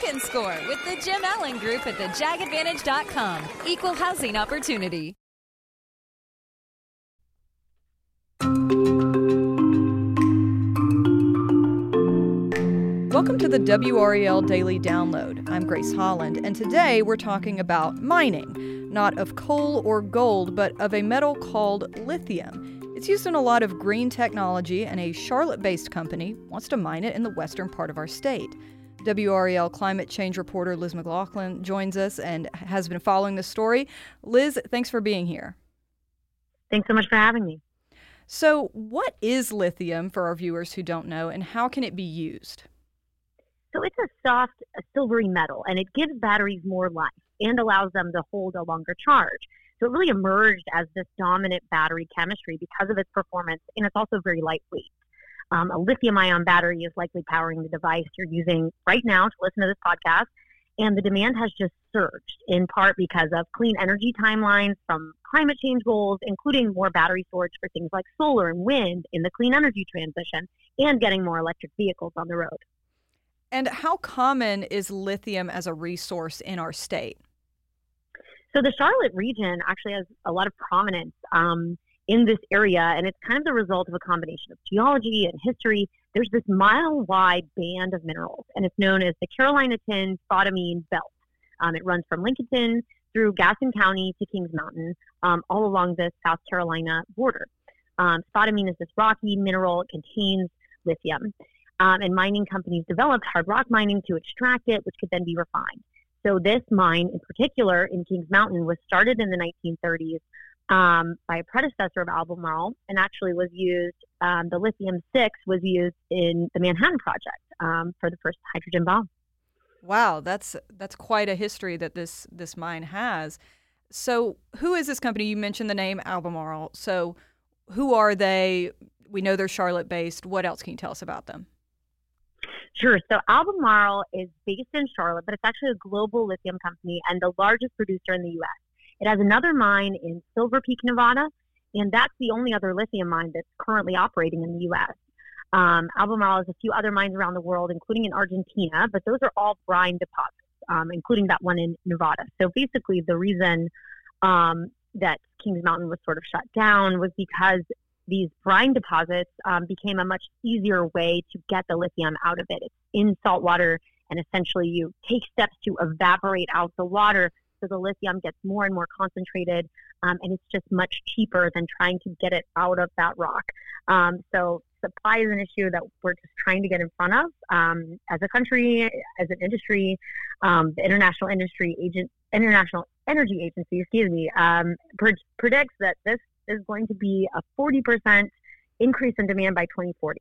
can score with the Jim Allen Group at thejagadvantage.com. Equal housing opportunity. Welcome to the WRAL Daily Download. I'm Grace Holland, and today we're talking about mining, not of coal or gold, but of a metal called lithium. It's used in a lot of green technology, and a Charlotte based company wants to mine it in the western part of our state. WRAL climate change reporter Liz McLaughlin joins us and has been following this story. Liz, thanks for being here. Thanks so much for having me. So, what is lithium for our viewers who don't know, and how can it be used? So it's a soft, a silvery metal, and it gives batteries more life and allows them to hold a longer charge. So it really emerged as this dominant battery chemistry because of its performance, and it's also very lightweight. Um, a lithium ion battery is likely powering the device you're using right now to listen to this podcast. And the demand has just surged in part because of clean energy timelines from climate change goals, including more battery storage for things like solar and wind in the clean energy transition, and getting more electric vehicles on the road. And how common is lithium as a resource in our state? So the Charlotte region actually has a lot of prominence um, in this area, and it's kind of the result of a combination of geology and history. There's this mile-wide band of minerals, and it's known as the Carolina Tin Spodumene Belt. Um, it runs from Lincolnton through Gaston County to Kings Mountain, um, all along the South Carolina border. Um, spodumene is this rocky mineral; it contains lithium um, and mining companies developed hard rock mining to extract it, which could then be refined. So this mine, in particular, in Kings Mountain, was started in the 1930s um, by a predecessor of Albemarle, and actually was used. Um, the lithium six was used in the Manhattan Project um, for the first hydrogen bomb. Wow, that's that's quite a history that this this mine has. So, who is this company? You mentioned the name Albemarle. So, who are they? We know they're Charlotte based. What else can you tell us about them? Sure. So Albemarle is based in Charlotte, but it's actually a global lithium company and the largest producer in the U.S. It has another mine in Silver Peak, Nevada, and that's the only other lithium mine that's currently operating in the U.S. Um, Albemarle has a few other mines around the world, including in Argentina, but those are all brine deposits, um, including that one in Nevada. So basically, the reason um, that Kings Mountain was sort of shut down was because these brine deposits um, became a much easier way to get the lithium out of it. It's in salt water, and essentially you take steps to evaporate out the water so the lithium gets more and more concentrated, um, and it's just much cheaper than trying to get it out of that rock. Um, so supply is an issue that we're just trying to get in front of um, as a country, as an industry. Um, the International Industry Agent, International Energy Agency, excuse me, um, pre- predicts that this is going to be a 40% increase in demand by 2040.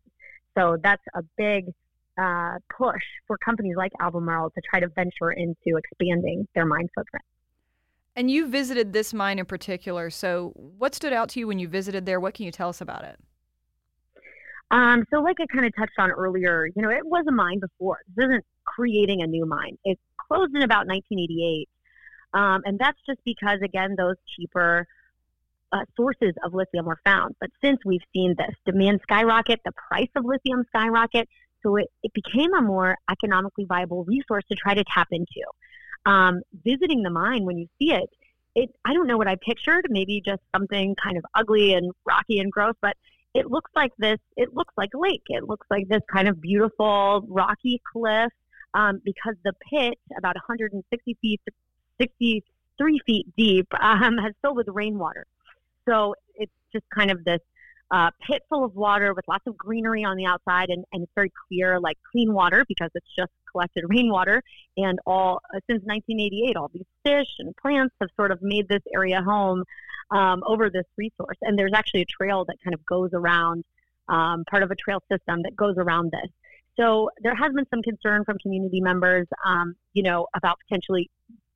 So that's a big uh, push for companies like Albemarle to try to venture into expanding their mine footprint. And you visited this mine in particular. So, what stood out to you when you visited there? What can you tell us about it? Um, so, like I kind of touched on earlier, you know, it was a mine before. This isn't creating a new mine. It closed in about 1988. Um, and that's just because, again, those cheaper uh, sources of lithium were found. But since we've seen this demand skyrocket, the price of lithium skyrocket, so it, it became a more economically viable resource to try to tap into. Um, visiting the mine when you see it, it I don't know what I pictured, maybe just something kind of ugly and rocky and gross, but it looks like this. It looks like a lake. It looks like this kind of beautiful rocky cliff um, because the pit, about 160 feet, 63 feet deep, um, has filled with rainwater. So it's just kind of this uh, pit full of water with lots of greenery on the outside, and, and it's very clear, like clean water because it's just collected rainwater. And all uh, since 1988, all these fish and plants have sort of made this area home um, over this resource. And there's actually a trail that kind of goes around, um, part of a trail system that goes around this. So there has been some concern from community members, um, you know, about potentially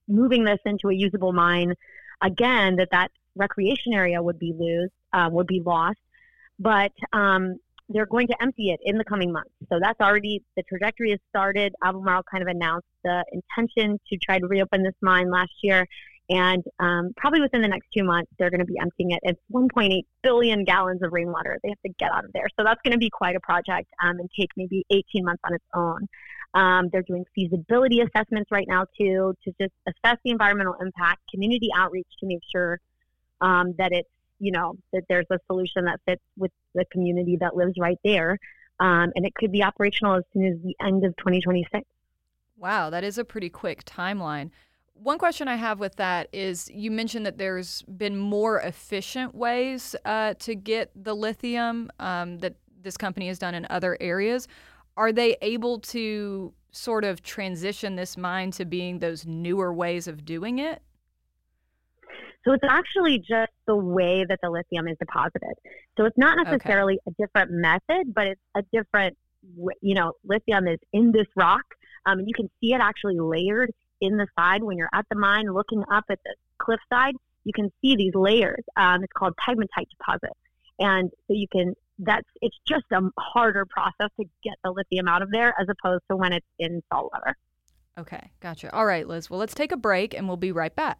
moving this into a usable mine, again, that that recreation area would be lose uh, would be lost, but um, they're going to empty it in the coming months. So that's already the trajectory has started. Albemarle kind of announced the intention to try to reopen this mine last year, and um, probably within the next two months, they're going to be emptying it. It's 1.8 billion gallons of rainwater they have to get out of there. So that's going to be quite a project um, and take maybe 18 months on its own. Um, they're doing feasibility assessments right now too to just assess the environmental impact, community outreach to make sure um, that it's you know that there's a solution that fits with the community that lives right there, um, and it could be operational as soon as the end of 2026. Wow, that is a pretty quick timeline. One question I have with that is you mentioned that there's been more efficient ways uh, to get the lithium um, that this company has done in other areas. Are they able to sort of transition this mine to being those newer ways of doing it? So it's actually just the way that the lithium is deposited. So it's not necessarily okay. a different method, but it's a different, you know, lithium is in this rock. Um, and you can see it actually layered in the side when you're at the mine looking up at the cliffside. You can see these layers. Um, it's called pegmatite deposit. And so you can, that's, it's just a harder process to get the lithium out of there as opposed to when it's in salt water. Okay, gotcha. All right, Liz. Well, let's take a break and we'll be right back.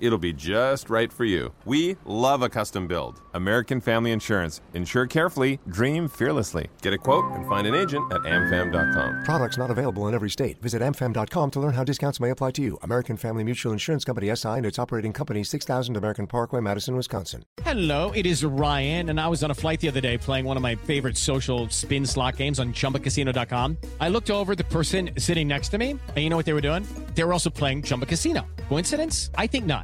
It'll be just right for you. We love a custom build. American Family Insurance. Insure carefully, dream fearlessly. Get a quote and find an agent at amfam.com. Products not available in every state. Visit amfam.com to learn how discounts may apply to you. American Family Mutual Insurance Company SI and its operating company 6000 American Parkway, Madison, Wisconsin. Hello, it is Ryan, and I was on a flight the other day playing one of my favorite social spin slot games on chumbacasino.com. I looked over the person sitting next to me, and you know what they were doing? They were also playing Chumba Casino. Coincidence? I think not.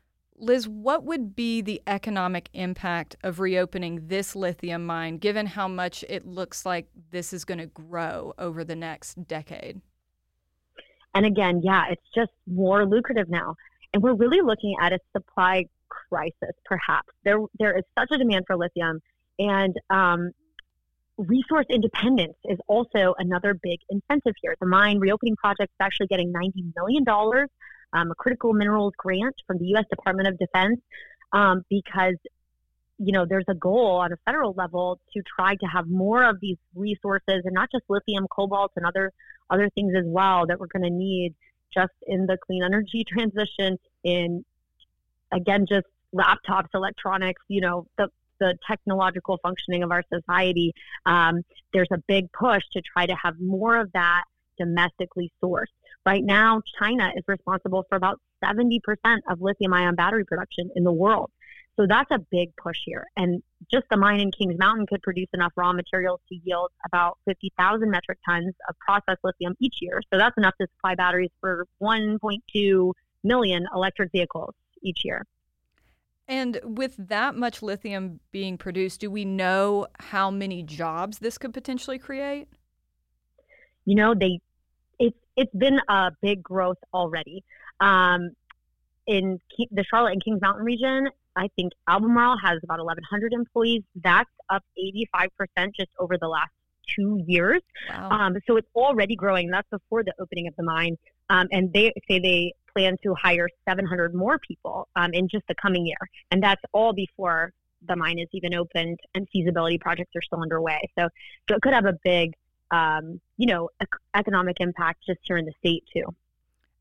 Liz, what would be the economic impact of reopening this lithium mine, given how much it looks like this is going to grow over the next decade? And again, yeah, it's just more lucrative now. And we're really looking at a supply crisis, perhaps. There, there is such a demand for lithium, and um, resource independence is also another big incentive here. The mine reopening project is actually getting $90 million um, a critical minerals grant from the U.S. Department of Defense um, because you know there's a goal on a federal level to try to have more of these resources and not just lithium, cobalt, and other other things as well that we're going to need just in the clean energy transition. In again, just laptops, electronics, you know, the the technological functioning of our society. Um, there's a big push to try to have more of that domestically sourced. Right now, China is responsible for about 70% of lithium ion battery production in the world. So that's a big push here. And just the mine in Kings Mountain could produce enough raw materials to yield about 50,000 metric tons of processed lithium each year. So that's enough to supply batteries for 1.2 million electric vehicles each year. And with that much lithium being produced, do we know how many jobs this could potentially create? You know, they it's been a big growth already. Um, in the Charlotte and Kings Mountain region, I think Albemarle has about 1,100 employees. That's up 85% just over the last two years. Wow. Um, so it's already growing. That's before the opening of the mine. Um, and they say they plan to hire 700 more people um, in just the coming year. And that's all before the mine is even opened and feasibility projects are still underway. So, so it could have a big, um, you know, ec- economic impact just here in the state too.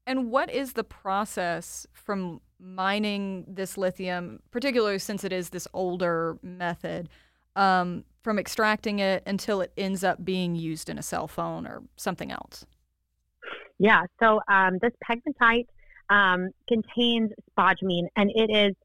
And what is the process from mining this lithium, particularly since it is this older method, um, from extracting it until it ends up being used in a cell phone or something else? Yeah, so um, this pegmatite um, contains spodumene, and it is.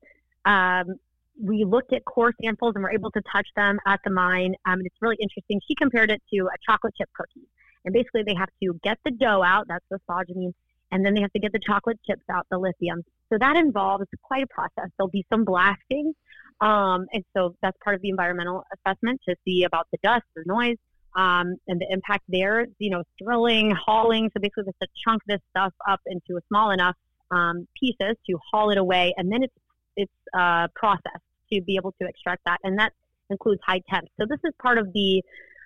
We looked at core samples and were able to touch them at the mine. Um, and it's really interesting. She compared it to a chocolate chip cookie, and basically they have to get the dough out. That's the spodumene, and then they have to get the chocolate chips out, the lithium. So that involves quite a process. There'll be some blasting, um, and so that's part of the environmental assessment to see about the dust or noise um, and the impact there. You know, drilling, hauling. So basically, just to chunk this stuff up into a small enough um, pieces to haul it away, and then it's it's uh, processed to be able to extract that, and that includes high temps. So this is part of the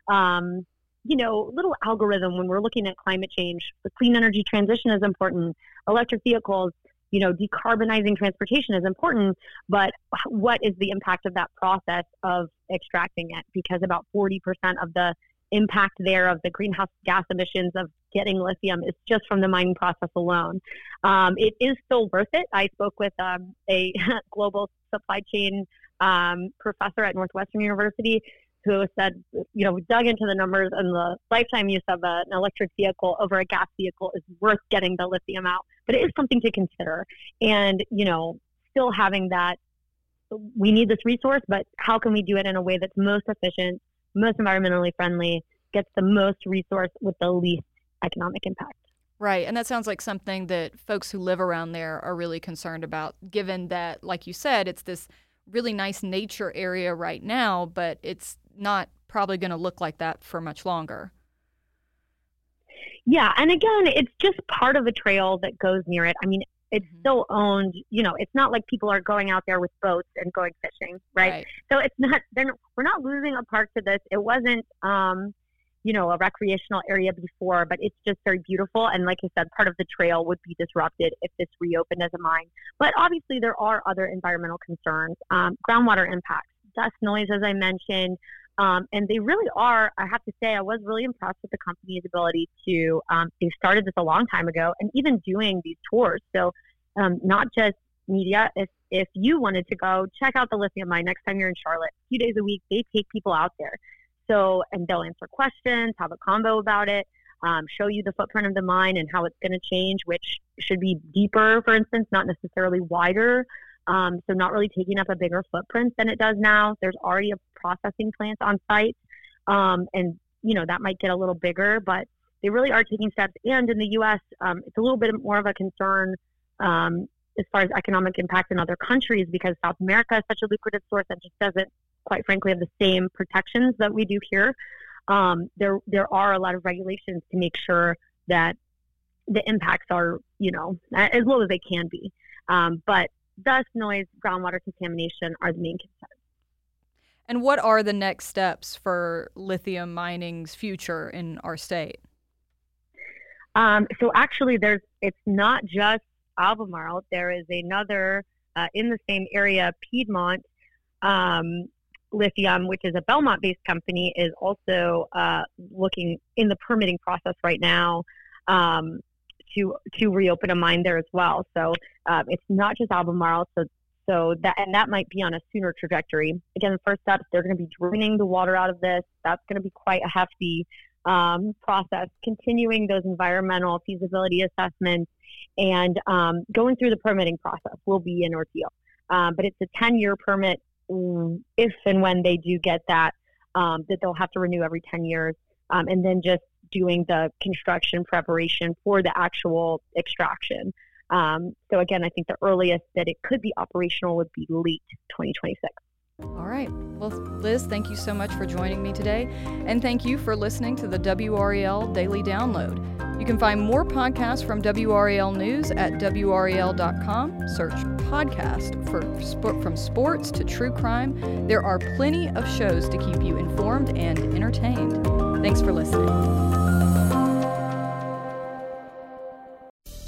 um, you know, little algorithm when we're looking at climate change. The clean energy transition is important. Electric vehicles, you know, decarbonizing transportation is important, but what is the impact of that process of extracting it? Because about 40% of the impact there of the greenhouse gas emissions of getting lithium is just from the mining process alone. Um, it is still worth it. I spoke with um, a global supply chain um, professor at Northwestern University who said, you know, we dug into the numbers and the lifetime use of an electric vehicle over a gas vehicle is worth getting the lithium out. But it is something to consider. And, you know, still having that, we need this resource, but how can we do it in a way that's most efficient, most environmentally friendly, gets the most resource with the least economic impact? Right. And that sounds like something that folks who live around there are really concerned about, given that, like you said, it's this really nice nature area right now, but it's not probably going to look like that for much longer. Yeah, and again, it's just part of a trail that goes near it. I mean, it's mm-hmm. still owned. You know, it's not like people are going out there with boats and going fishing, right? right. So it's not. They're, we're not losing a park to this. It wasn't, um, you know, a recreational area before, but it's just very beautiful. And like I said, part of the trail would be disrupted if this reopened as a mine. But obviously, there are other environmental concerns, um, groundwater impacts, dust noise, as I mentioned. Um, and they really are, I have to say, I was really impressed with the company's ability to, um, they started this a long time ago and even doing these tours. So, um, not just media, if, if you wanted to go check out the lithium mine next time you're in Charlotte, a few days a week, they take people out there. So, and they'll answer questions, have a combo about it, um, show you the footprint of the mine and how it's going to change, which should be deeper, for instance, not necessarily wider. Um, so not really taking up a bigger footprint than it does now. There's already a processing plant on site, um, and you know that might get a little bigger, but they really are taking steps. And in the U.S., um, it's a little bit more of a concern um, as far as economic impact in other countries because South America is such a lucrative source that just doesn't, quite frankly, have the same protections that we do here. Um, there, there are a lot of regulations to make sure that the impacts are, you know, as low as they can be. Um, but dust, noise, groundwater contamination are the main concerns. And what are the next steps for lithium mining's future in our state? Um, so actually, there's it's not just Albemarle. There is another uh, in the same area, Piedmont um, Lithium, which is a Belmont-based company, is also uh, looking in the permitting process right now um, to to reopen a mine there as well. So um, it's not just Albemarle. So so that and that might be on a sooner trajectory. Again, the first step they're going to be draining the water out of this. That's going to be quite a hefty um, process. Continuing those environmental feasibility assessments and um, going through the permitting process will be an ordeal. Um, but it's a 10-year permit mm, if and when they do get that um, that they'll have to renew every 10 years, um, and then just doing the construction preparation for the actual extraction. Um, so again, I think the earliest that it could be operational would be late 2026. All right. Well, Liz, thank you so much for joining me today. And thank you for listening to the WRAL Daily Download. You can find more podcasts from WRAL News at WRAL.com. Search podcast for from sports to true crime. There are plenty of shows to keep you informed and entertained. Thanks for listening.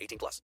18 plus.